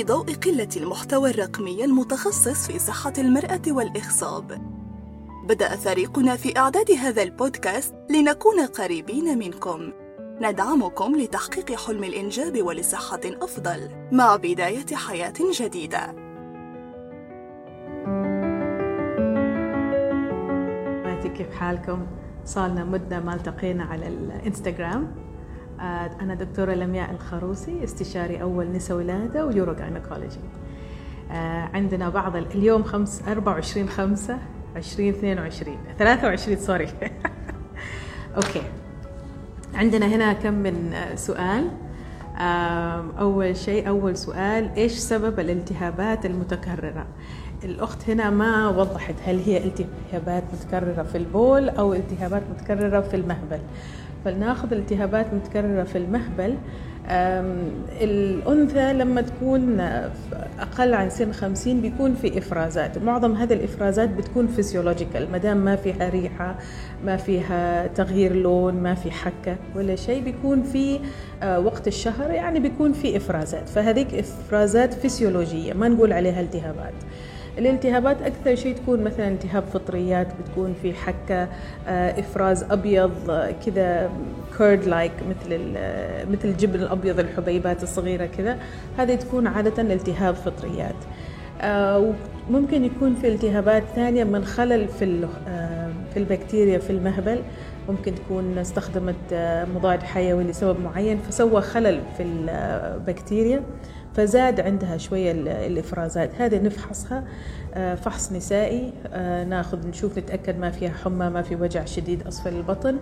في ضوء قلة المحتوى الرقمي المتخصص في صحة المرأة والإخصاب بدأ فريقنا في إعداد هذا البودكاست لنكون قريبين منكم. ندعمكم لتحقيق حلم الإنجاب ولصحة أفضل مع بداية حياة جديدة. كيف حالكم؟ صارنا مدة ما التقينا على الإنستغرام. أنا دكتورة لمياء الخروصي استشاري أول نساء ولادة و urogynecology آه، عندنا بعض اليوم خمس 24 5 2022 23 sorry. okay. عندنا هنا كم من آه، سؤال أول شيء أول سؤال إيش سبب الالتهابات المتكررة؟ الأخت هنا ما وضحت هل هي التهابات متكررة في البول أو التهابات متكررة في المهبل. فلناخذ التهابات متكررة في المهبل. الأنثى لما تكون أقل عن سن 50 بيكون في إفرازات. معظم هذه الإفرازات بتكون فيسيولوجيكال ما دام ما فيها ريحة ما فيها تغيير لون ما في حكة ولا شيء بيكون في آه، وقت الشهر يعني بيكون في إفرازات. فهذيك إفرازات فيسيولوجية ما نقول عليها التهابات. الالتهابات أكثر شيء تكون مثلا التهاب فطريات بتكون في حكة آه، إفراز أبيض آه، كذا curd-like مثل مثل الجبن الأبيض الحبيبات الصغيرة كذا. هذه تكون عادة التهاب فطريات. آه، ممكن يكون في التهابات ثانية من خلل في في البكتيريا في المهبل. ممكن تكون استخدمت مضاد حيوي لسبب معين فسوى خلل في البكتيريا فزاد عندها شوية الإفرازات. هذه نفحصها. فحص نسائي. آه، ناخذ نشوف نتأكد ما فيها حمى ما في وجع شديد أسفل البطن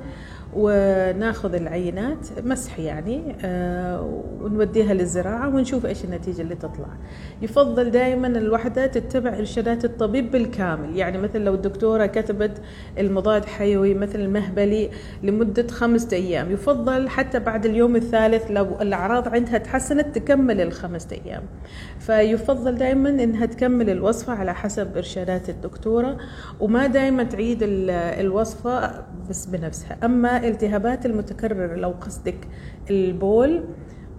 وناخذ العينات مسح يعني آه، ونوديها للزراعة ونشوف إيش النتيجة اللي تطلع. يفضل دائما الوحدة تتبع إرشادات الطبيب بالكامل. يعني مثل لو الدكتورة كتبت المضاد حيوي مثل المهبلي لمدة خمسة أيام يفضل حتى بعد اليوم الثالث لو الأعراض عندها تحسنت تكمل الخمسة أيام. فيفضل دائما إنها تكمل الوصفة على حسب إرشادات الدكتورة وما دائما تعيد الوصفة بس بنفسها. أما التهابات المتكررة لو قصدك البول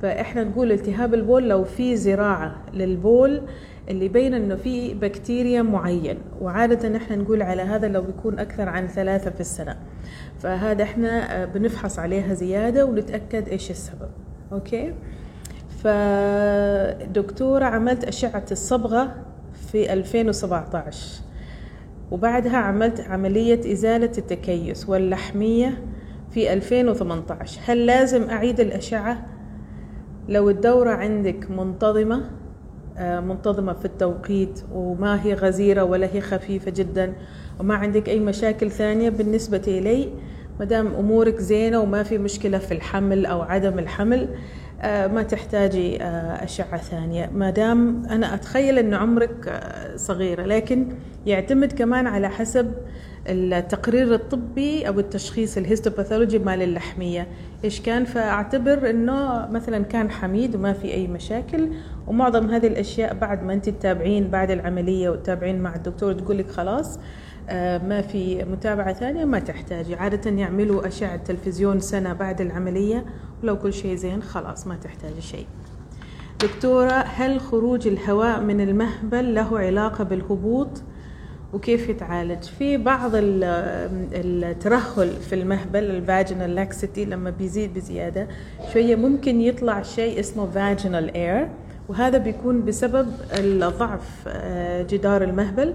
فإحنا نقول التهاب البول لو في زراعة للبول اللي يبين إنه في بكتيريا معين. وعادة إحنا نقول على هذا لو بيكون أكثر عن ثلاثة في السنة. فهذا إحنا بنفحص عليها زيادة ونتأكد إيش السبب. أوكي؟ فدكتورة عملت أشعة الصبغة في 2017 وبعدها عملت عملية إزالة التكيس واللحمية في 2018 هل لازم أعيد الأشعة؟ لو الدورة عندك منتظمة آه، منتظمة في التوقيت وما هي غزيرة ولا هي خفيفة جدا وما عندك أي مشاكل ثانية بالنسبة إلي مدام أمورك زينة وما في مشكلة في الحمل أو عدم الحمل ما تحتاجي آه، أشعة ثانية. ما دام أنا أتخيل أن عمرك آه، صغيرة لكن يعتمد كمان على حسب التقرير الطبي أو التشخيص الهيستوباثولوجي مال اللحمية. إيش كان؟ فأعتبر أنه مثلا كان حميد وما في أي مشاكل ومعظم هذه الأشياء بعد ما أنت تتابعين بعد العملية وتتابعين مع الدكتور تقول لك خلاص ما في متابعة ثانية ما تحتاجي. عادة يعملوا أشعة تلفزيون سنة بعد العملية ولو كل شيء زين خلاص ما تحتاجي شيء. دكتورة هل خروج الهواء من المهبل له علاقة بالهبوط؟ وكيف يتعالج؟ في بعض الترهل في المهبل ال vaginal laxity لما بيزيد بزيادة شوية ممكن يطلع شيء اسمه vaginal air وهذا بيكون بسبب الضعف آه، جدار المهبل.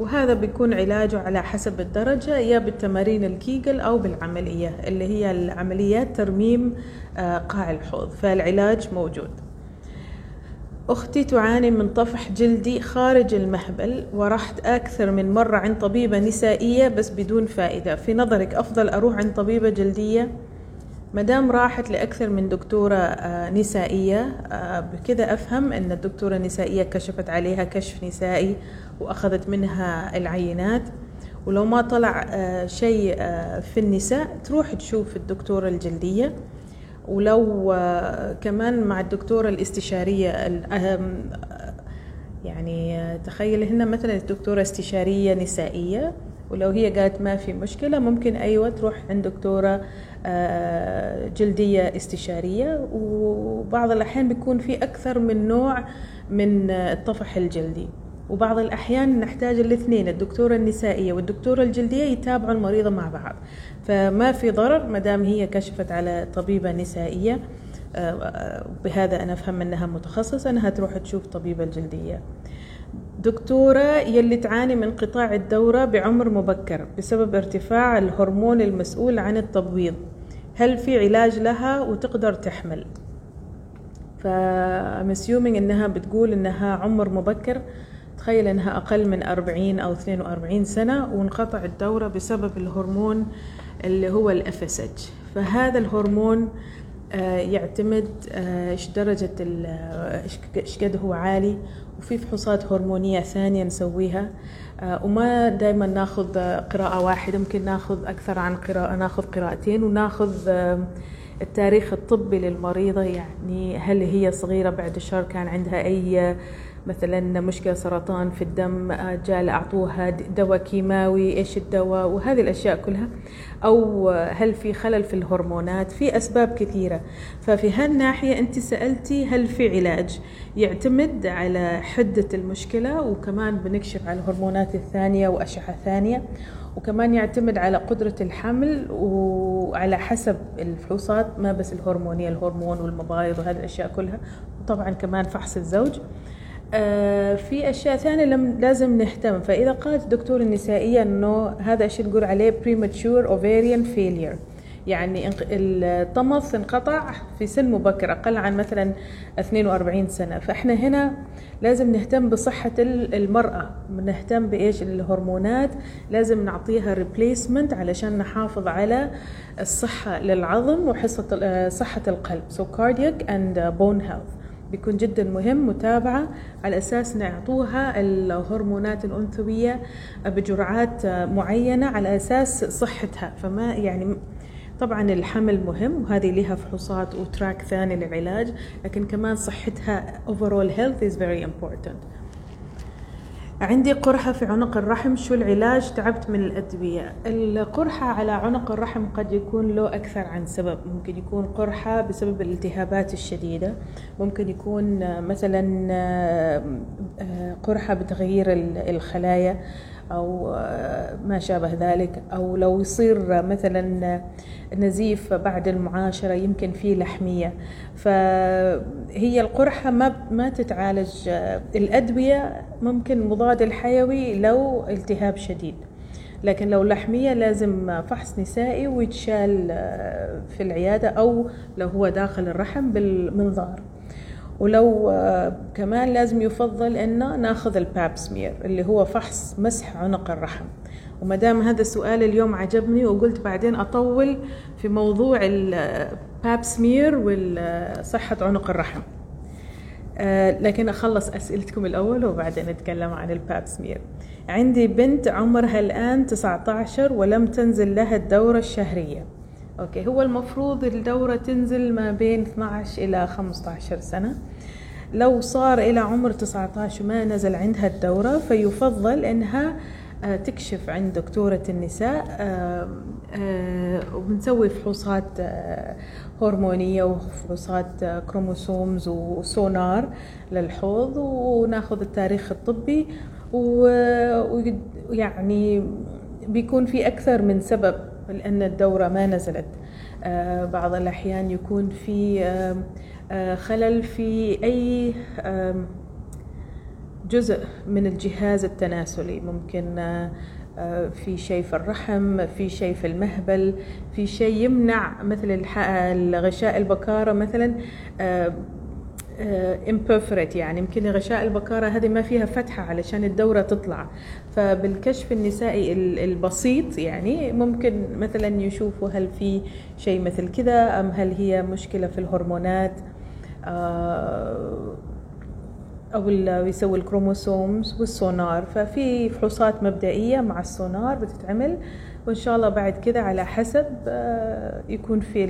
وهذا بيكون علاجه على حسب الدرجة يا بالتمارين الكيجل أو بالعملية اللي هي العمليات ترميم آه، قاع الحوض فالعلاج موجود. أختي تعاني من طفح جلدي خارج المهبل ورحت أكثر من مرة عند طبيبة نسائية بس بدون فائدة. في نظرك أفضل أروح عند طبيبة جلدية؟ مدام راحت لأكثر من دكتورة آه، نسائية آه، بكذا أفهم أن الدكتورة النسائية كشفت عليها كشف نسائي وأخذت منها العينات. ولو ما طلع آه، شيء في النساء تروح تشوف الدكتورة الجلدية. ولو كمان مع الدكتورة الاستشارية يعني تخيل هنا مثلا الدكتورة استشارية نسائية ولو هي قالت ما في مشكلة ممكن أيوة تروح عند دكتورة آه، جلدية استشارية. وبعض الأحيان بيكون في أكثر من نوع من الطفح الجلدي. وبعض الأحيان نحتاج الاثنين الدكتورة النسائية والدكتورة الجلدية يتابعوا المريضة مع بعض. فما في ضرر ما دام هي كشفت على طبيبة نسائية آه، بهذا أنا أفهم أنها متخصصة أنها تروح تشوف طبيبة الجلدية. دكتورة يلي تعاني من قطاع الدورة بعمر مبكر بسبب ارتفاع الهرمون المسؤول عن التبويض. هل في علاج لها وتقدر تحمل؟ فمسيومين إنها بتقول إنها عمر مبكر تخيل إنها أقل من 40 أو 42 سنة وانقطع الدورة بسبب الهرمون اللي هو الاف فهذا الهرمون آه، يعتمد آه، إيش درجة إيش قد هو عالي وفي فحوصات هرمونية ثانية نسويها. آه، وما دائما ناخذ قراءة واحدة ممكن ناخذ أكثر عن قراءة ناخذ قراءتين وناخذ التاريخ الطبي للمريضة. يعني هل هي صغيرة بعد الشهر كان عندها أي مثلا مشكلة سرطان في الدم جاء أعطوها دواء كيماوي إيش الدواء؟ وهذه الأشياء كلها. أو هل في خلل في الهرمونات؟ في أسباب كثيرة. ففي هالناحية أنت سألتي هل في علاج يعتمد على حدة المشكلة وكمان بنكشف على الهرمونات الثانية وأشعة ثانية وكمان يعتمد على قدرة الحمل وعلى حسب الفحوصات ما بس الهرمونية الهرمون والمبايض وهذه الأشياء كلها. وطبعا كمان فحص الزوج. في أشياء ثانية لازم نهتم. فإذا قالت الدكتور النسائية إنه هذا الشيء نقول عليه؟ premature ovarian failure. يعني الطمث انقطع في سن مبكر أقل عن مثلا 42 سنة. فإحنا هنا لازم نهتم بصحة المرأة. نهتم بإيش؟ الهرمونات. لازم نعطيها ريبليسمنت علشان نحافظ على الصحة للعظم وحصة آه، صحة القلب. So cardiac and bone health. بيكون جدا مهم متابعة على أساس نعطوها الهرمونات الأنثوية بجرعات معينة على أساس صحتها. فما يعني طبعا الحمل مهم وهذه لها فحوصات وتراك ثاني للعلاج لكن كمان صحتها overall health is very important. عندي قرحة في عنق الرحم شو العلاج؟ تعبت من الأدوية. القرحة على عنق الرحم قد يكون له أكثر عن سبب. ممكن يكون قرحة بسبب الالتهابات الشديدة. ممكن يكون مثلا قرحة بتغيير الخلايا. أو ما شابه ذلك. أو لو يصير مثلا نزيف بعد المعاشرة يمكن في لحمية. فهي القرحة ما ما تتعالج الأدوية ممكن مضاد الحيوي لو التهاب شديد. لكن لو لحمية لازم فحص نسائي ويتشال في العيادة أو لو هو داخل الرحم بالمنظار. ولو كمان لازم يفضل انه ناخذ الباب سمير اللي هو فحص مسح عنق الرحم. وما دام هذا السؤال اليوم عجبني وقلت بعدين أطول في موضوع الباب سمير وصحة عنق الرحم. آه، لكن أخلص أسئلتكم الأول وبعدين نتكلم عن الباب سمير عندي بنت عمرها الآن 19 ولم تنزل لها الدورة الشهرية. أوكي. هو المفروض الدورة تنزل ما بين 12 إلى 15 سنة. لو صار إلى عمر 19 وما نزل عندها الدورة فيفضل إنها آه، تكشف عند دكتورة النساء وبنسوي فحوصات آه، هرمونية وفحوصات آه، كروموسومز وسونار للحوض وناخذ التاريخ الطبي ويعني بيكون في أكثر من سبب. لأن الدورة ما نزلت. بعض الأحيان يكون في خلل في أي جزء من الجهاز التناسلي. ممكن آه، آه، في شيء في الرحم في شيء في المهبل في شيء يمنع مثل الغشاء البكارة مثلا. imperforate آه، يعني. يمكن غشاء البكارة هذه ما فيها فتحة علشان الدورة تطلع. فبالكشف النسائي البسيط يعني ممكن مثلا يشوفوا هل في شيء مثل كذا أم هل هي مشكلة في الهرمونات أو يسوي ال chromosomes والسونار. ففي فحوصات مبدئية مع السونار بتتعمل وإن شاء الله بعد كده على حسب آه، يكون في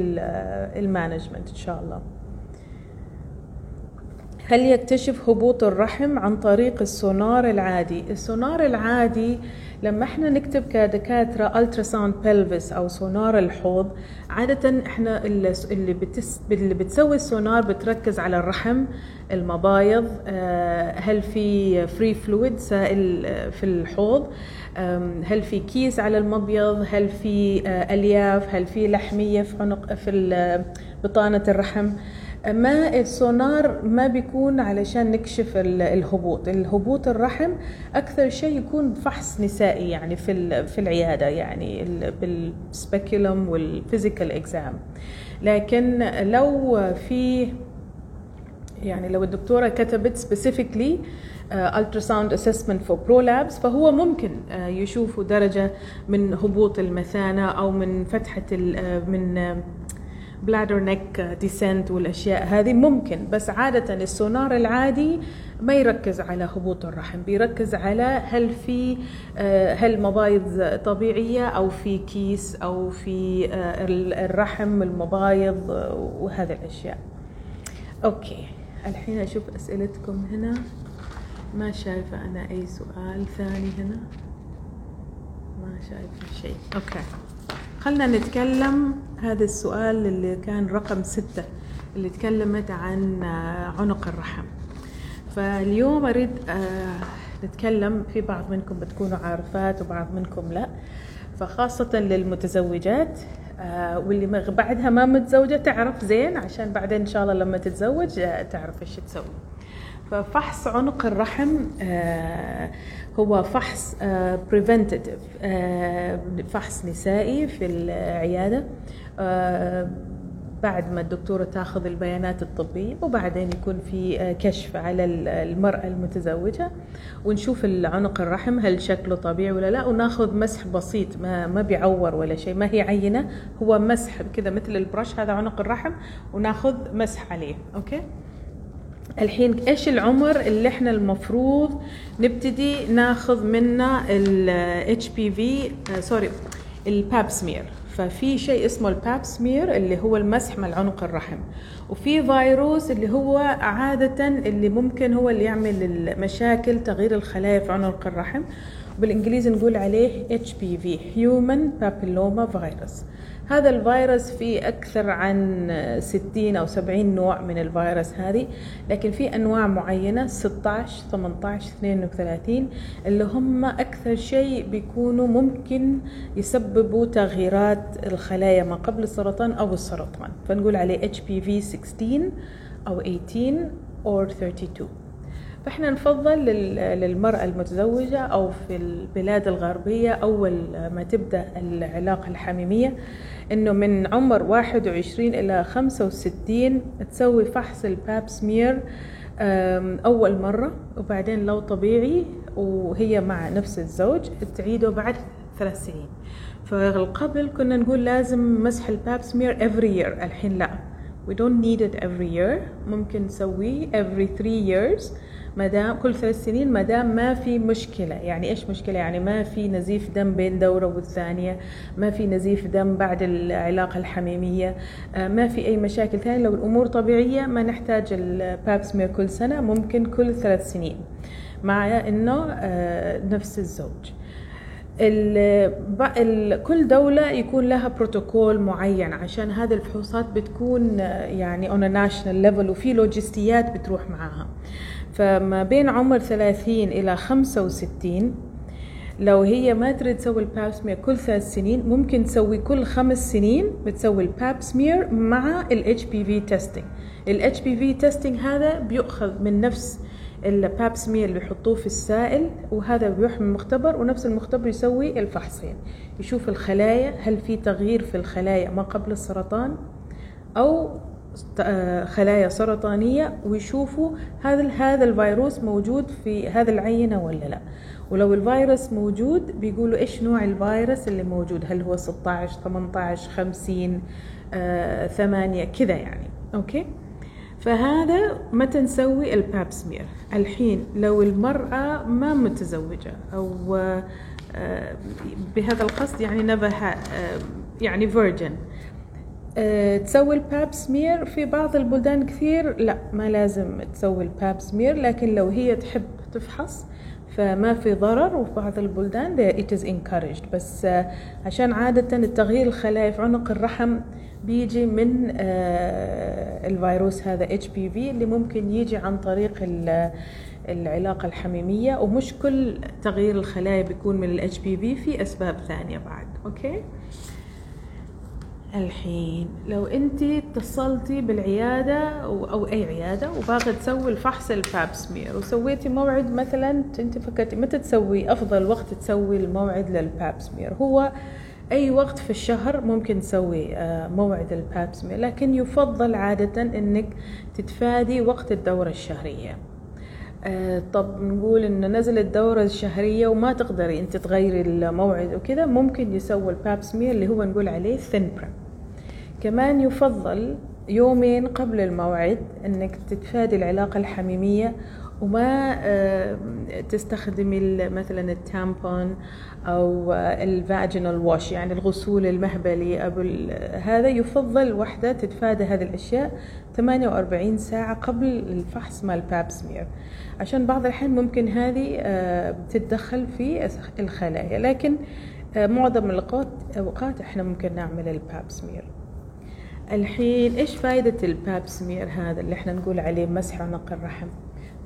ال management إن شاء الله. هل يكتشف هبوط الرحم عن طريق السونار العادي؟ السونار العادي لما إحنا نكتب كدكاترة ultrasound pelvis أو سونار الحوض عادة إحنا اللي بتس اللي بتسوي السونار بتركز على الرحم المبايض آه، هل في free fluid سائل آه، في الحوض هل في كيس على المبيض هل في آه، ألياف هل في لحمية في عنق في بطانة الرحم. ما السونار ما بيكون علشان نكشف ال- الهبوط. الهبوط الرحم أكثر شيء يكون فحص نسائي يعني في في العيادة يعني ال- بال speculum وال physical exam لكن لو في يعني لو الدكتورة كتبت uh, ultrasound assessment for prolapse فهو ممكن uh, يشوفوا درجة من هبوط المثانة أو من ال- uh, من uh, bladder neck descent والأشياء هذه ممكن بس عادة السونار العادي ما يركز على هبوط الرحم بيركز على هل في آه، هل مبايض طبيعية أو في كيس أو في آه، ال- الرحم المبايض آه، وهذه الأشياء. okay. الحين أشوف أسئلتكم هنا. ما شايفة أنا أي سؤال ثاني هنا؟ ما شايفة شيء. okay. خلنا نتكلم هذا السؤال اللي كان رقم ستة اللي تكلمت عن آه، عنق الرحم. فاليوم أريد آه، نتكلم في بعض منكم بتكونوا عارفات وبعض منكم لا. فخاصة للمتزوجات آه، واللي بعدها ما متزوجة تعرف زين عشان بعدين إن شاء الله لما تتزوج تعرف إيش تسوي. ففحص عنق الرحم هو فحص بريفنتيف فحص نسائي في العيادة آه، بعد ما الدكتورة تاخذ البيانات الطبية وبعدين يكون في آه، كشف على ال- المرأة المتزوجة ونشوف العنق الرحم هل شكله طبيعي ولا لا وناخذ مسح بسيط ما ما بيعور ولا شيء ما هي عينة هو مسح كذا مثل ال brush هذا عنق الرحم وناخذ مسح عليه okay؟ الحين إيش العمر اللي إحنا المفروض نبتدي ناخذ منه ال HPV آه، sorry ال pap smear ففي شيء اسمه ال pap smear اللي هو المسح مع عنق الرحم. وفي فيروس اللي هو عادة اللي ممكن هو اللي يعمل المشاكل تغيير الخلايا في عنق الرحم. بالإنجليزي نقول عليه HPV Human Papilloma Virus. هذا الفيروس فيه أكثر عن 60 أو 70 نوع من الفيروس هذه لكن في أنواع معينة 16 18 32 اللي هم أكثر شيء بيكونوا ممكن يسببوا تغييرات الخلايا ما قبل السرطان أو السرطان. فنقول عليه HPV 16 أو 18 or 32 فاحنا نفضل لل- للمرأة المتزوجة أو في البلاد الغربية أول ما تبدأ العلاقة الحميمية إنه من عمر 21 إلى 65 تسوي فحص الباب سمير أول مرة وبعدين لو طبيعي وهي مع نفس الزوج تعيده بعد ثلاث سنين. فقبل كنا نقول لازم مسح الباب سمير every year الحين لا. We don't need it every year. ممكن نسويه every three years. ما دام كل ثلاث سنين ما دام ما في مشكلة. يعني إيش مشكلة؟ يعني ما في نزيف دم بين دورة والثانية ما في نزيف دم بعد العلاقة الحميمية آه، ما في أي مشاكل ثانية. لو الأمور طبيعية ما نحتاج الباب سمير كل سنة ممكن كل ثلاث سنين. مع إنه آه، نفس الزوج. كل دولة يكون لها بروتوكول معين عشان هذه الفحوصات بتكون آه، يعني on a national level وفي لوجستيات بتروح معاها. فما بين عمر 30 إلى 65 لو هي ما تريد تسوي الباب سمير كل ثلاث سنين ممكن تسوي كل خمس سنين بتسوي الباب سمير مع ال HPV testing. ال HPV testing هذا بيؤخذ من نفس الباب سمير اللي يحطوه في السائل وهذا بيروح من مختبر ونفس المختبر يسوي الفحصين. يشوف الخلايا هل في تغيير في الخلايا ما قبل السرطان؟ أو خلايا سرطانية ويشوفوا هذا هذا الفيروس موجود في هذا العينة ولا لا. ولو الفيروس موجود بيقولوا إيش نوع الفيروس اللي موجود؟ هل هو 16 18 50 آه، 8 كذا يعني. أوكي؟ فهذا متى نسوي الباب سمير؟ الحين لو المرأة ما متزوجة أو آه، بهذا القصد يعني نبه يعني فيرجن آه، تسوي الباب سمير. في بعض البلدان كثير لا ما لازم تسوي الباب سمير لكن لو هي تحب تفحص فما في ضرر. وفي بعض البلدان it is encouraged. بس آه، عشان عادة التغيير الخلايا في عنق الرحم بيجي من آه، الفيروس هذا في اللي ممكن يجي عن طريق العلاقة الحميمية. ومش كل تغيير الخلايا بيكون من ال HPV أسباب ثانية بعد. okay؟ الحين. لو انت اتصلتي بالعيادة أو أي عيادة وباغي تسوي الفحص ال pap smear وسويتي موعد مثلا انت فكرتي متى تسوي أفضل وقت تسوي الموعد لل pap smear؟ هو أي وقت في الشهر ممكن تسوي آه، موعد ال pap smear لكن يفضل عادة إنك تتفادي وقت الدورة الشهرية. آه، طب نقول إن نزل الدورة الشهرية وما تقدري أنت تغيري الموعد وكذا ممكن يسوي ال pap smear اللي هو نقول عليه ThinPrep كمان يفضل يومين قبل الموعد إنك تتفادي العلاقة الحميمية وما آه، تستخدمي مثلا ال tampon أو ال vaginal wash يعني الغسول المهبلي قبل هذا يفضل وحدة تتفادى هذه الأشياء 48 ساعة قبل الفحص مال باب سمير عشان بعض الحين ممكن هذه آه، تتدخل في الخلايا لكن آه، معظم الأوقات إحنا ممكن نعمل الباب سمير الحين إيش فائدة الباب سمير هذا اللي إحنا نقول عليه مسح عنق الرحم؟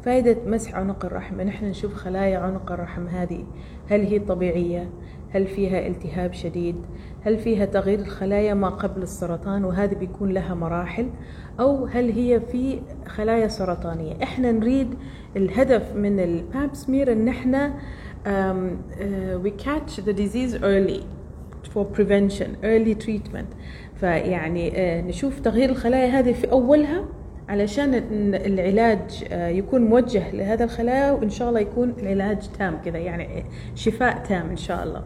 فائدة مسح عنق الرحم إن إحنا نشوف خلايا عنق الرحم هذه هل هي طبيعية؟ هل فيها التهاب شديد؟ هل فيها تغيير الخلايا ما قبل السرطان؟ وهذه بيكون لها مراحل. أو هل هي في خلايا سرطانية؟ إحنا نريد الهدف من الباب سمير إن إحنا um, uh, we catch the disease early for prevention early treatment. فيعني uh, نشوف تغيير الخلايا هذه في أولها علشان العلاج آه، يكون موجه لهذا الخلايا وإن شاء الله يكون العلاج تام كذا يعني شفاء تام إن شاء الله.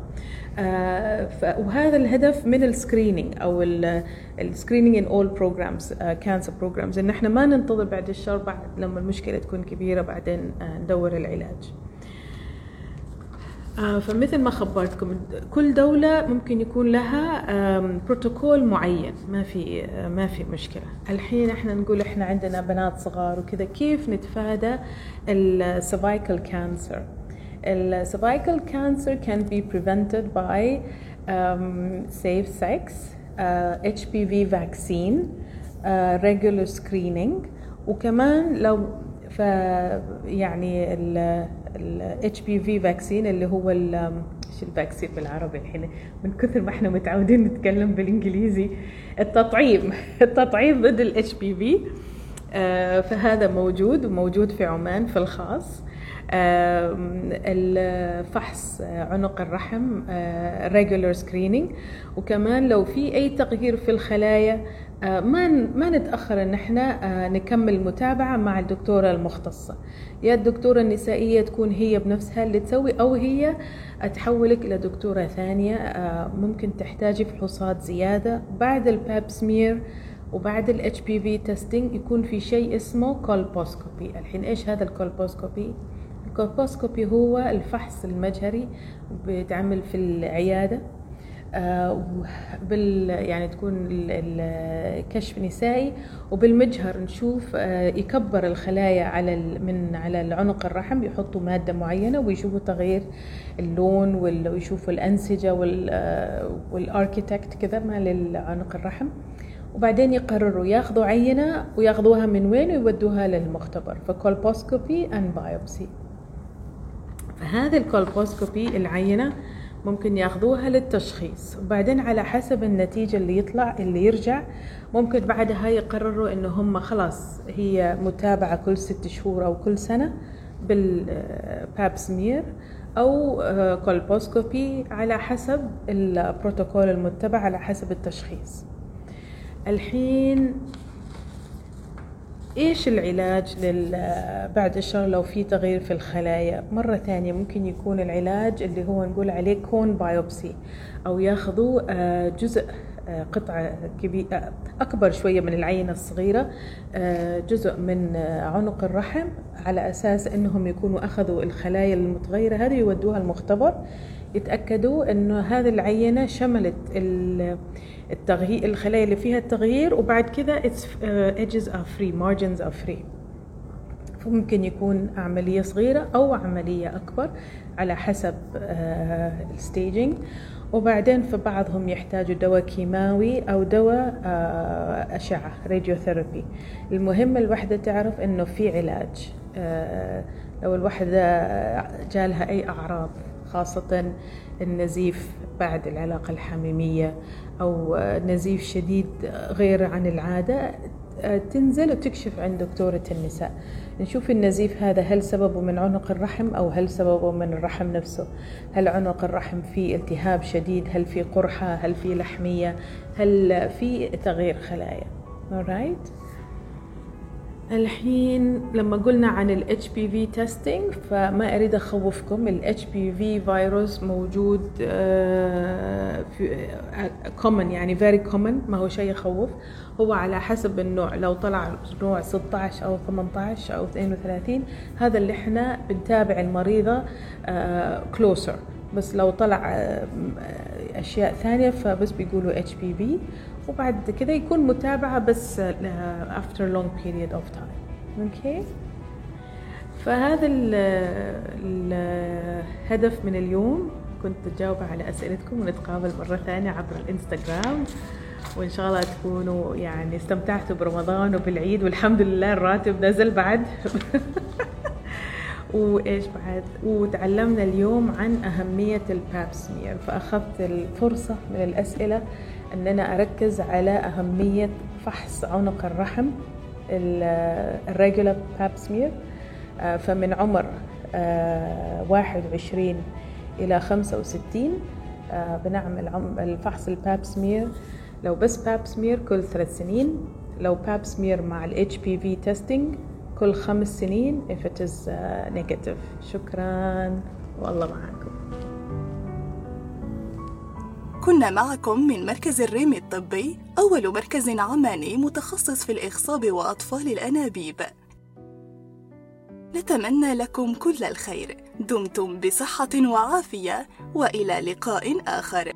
آه، وهذا الهدف من ال screening أو ال screening in all programs cancer programs إن إحنا ما ننتظر بعد الشهر بعد لما المشكلة تكون كبيرة بعدين آه، ندور العلاج. فمثل ما خبرتكم كل دولة ممكن يكون لها بروتوكول معين. ما في ما في مشكلة. الحين إحنا نقول إحنا عندنا بنات صغار وكذا كيف نتفادى ال cervical cancer ال cervical cancer can be prevented by um, safe sex uh, HPV vaccine uh, regular screening وكمان لو ف يعني ال HPV vaccine اللي هو إيش ال vaccine بالعربي الحين؟ من كثر ما إحنا متعودين نتكلم بالإنجليزي. التطعيم. التطعيم ضد ال HPV فهذا موجود وموجود في عمان في الخاص. الفحص عنق الرحم regular screening وكمان لو في أي تغيير في الخلايا آه، ما ما نتأخر إن إحنا آه، نكمل متابعة مع الدكتورة المختصة. يا الدكتورة النسائية تكون هي بنفسها اللي تسوي أو هي تحولك إلى دكتورة ثانية آه، ممكن تحتاجي فحوصات زيادة. بعد ال Pap smear وبعد ال HPV testing يكون في شيء اسمه colposcopy الحين إيش هذا ال colposcopy ال colposcopy هو الفحص المجهري بيتعمل في العيادة. آه، بال يعني تكون الكشف نسائي وبالمجهر نشوف آه، يكبر الخلايا على من على العنق الرحم يحطوا مادة معينة ويشوفوا تغيير اللون ويشوفوا الأنسجة وال architecture كذا مال عنق الرحم. وبعدين يقرروا ياخذوا عينة وياخذوها من وين ويودوها للمختبر ف colposcopy and biopsy فهذه ال colposcopy العينة ممكن ياخذوها للتشخيص. وبعدين على حسب النتيجة اللي يطلع اللي يرجع ممكن بعدها يقرروا إنه هم خلاص هي متابعة كل ست شهور أو كل سنة بال Pap smear أو colposcopy على حسب البروتوكول المتبع على حسب التشخيص. الحين إيش العلاج بعد الشر لو في تغيير في الخلايا؟ مرة ثانية ممكن يكون العلاج اللي هو نقول عليه cone biopsy أو ياخذوا آه، جزء آه، قطعة كبيرة آه، أكبر شوية من العينة الصغيرة جزء من عنق الرحم على أساس أنهم يكونوا أخذوا الخلايا المتغيرة هذه يودوها المختبر. يتأكدوا أنه هذه العينة شملت التغيير الخلايا اللي فيها التغيير وبعد كذا its uh, edges are free margins are free. ممكن يكون عملية صغيرة أو عملية أكبر على حسب ال staging وبعدين في بعضهم يحتاجوا دواء كيماوي أو دواء آه، أشعة radiotherapy المهم الوحدة تعرف إنه في علاج آه، لو الوحدة جالها أي أعراض. خاصة النزيف بعد العلاقة الحميمية أو نزيف شديد غير عن العادة تنزل وتكشف عند دكتورة النساء. نشوف النزيف هذا هل سببه من عنق الرحم أو هل سببه من الرحم نفسه؟ هل عنق الرحم فيه التهاب شديد؟ هل في قرحة؟ هل في لحمية؟ هل في تغيير خلايا؟ Alright الحين لما قلنا عن ال HPV testing فما أريد أخوفكم ال HPV فيروس موجود آه، في آه، common يعني very common ما هو شيء يخوف. هو على حسب النوع لو طلع نوع 16 أو 18 أو 32 هذا اللي إحنا بنتابع المريضة آه، closer. بس لو طلع أشياء ثانية فبس بيقولوا HPV وبعد كذا يكون متابعة بس after long period of time. أوكي فهذا الهدف من اليوم. كنت أجاوب على أسئلتكم ونتقابل مرة ثانية عبر الإنستغرام. وإن شاء الله تكونوا يعني استمتعتوا برمضان وبالعيد والحمد لله الراتب نزل بعد. وإيش بعد؟ وتعلمنا اليوم عن أهمية ال Pap smear فأخذت الفرصة من الأسئلة ان أنا أركز على أهمية فحص عنق الرحم ال regular Pap smear فمن عمر 21 آه، إلى 65 آه، بنعمل الفحص ال Pap smear لو بس Pap smear كل ثلاث سنين. لو Pap smear مع HPV testing كل خمس سنين if it is negative. شكرا. والله معكم كنا معكم من مركز الريم الطبي أول مركز عماني متخصص في الإخصاب وأطفال الأنابيب. نتمنى لكم كل الخير. دمتم بصحة وعافية وإلى لقاء آخر.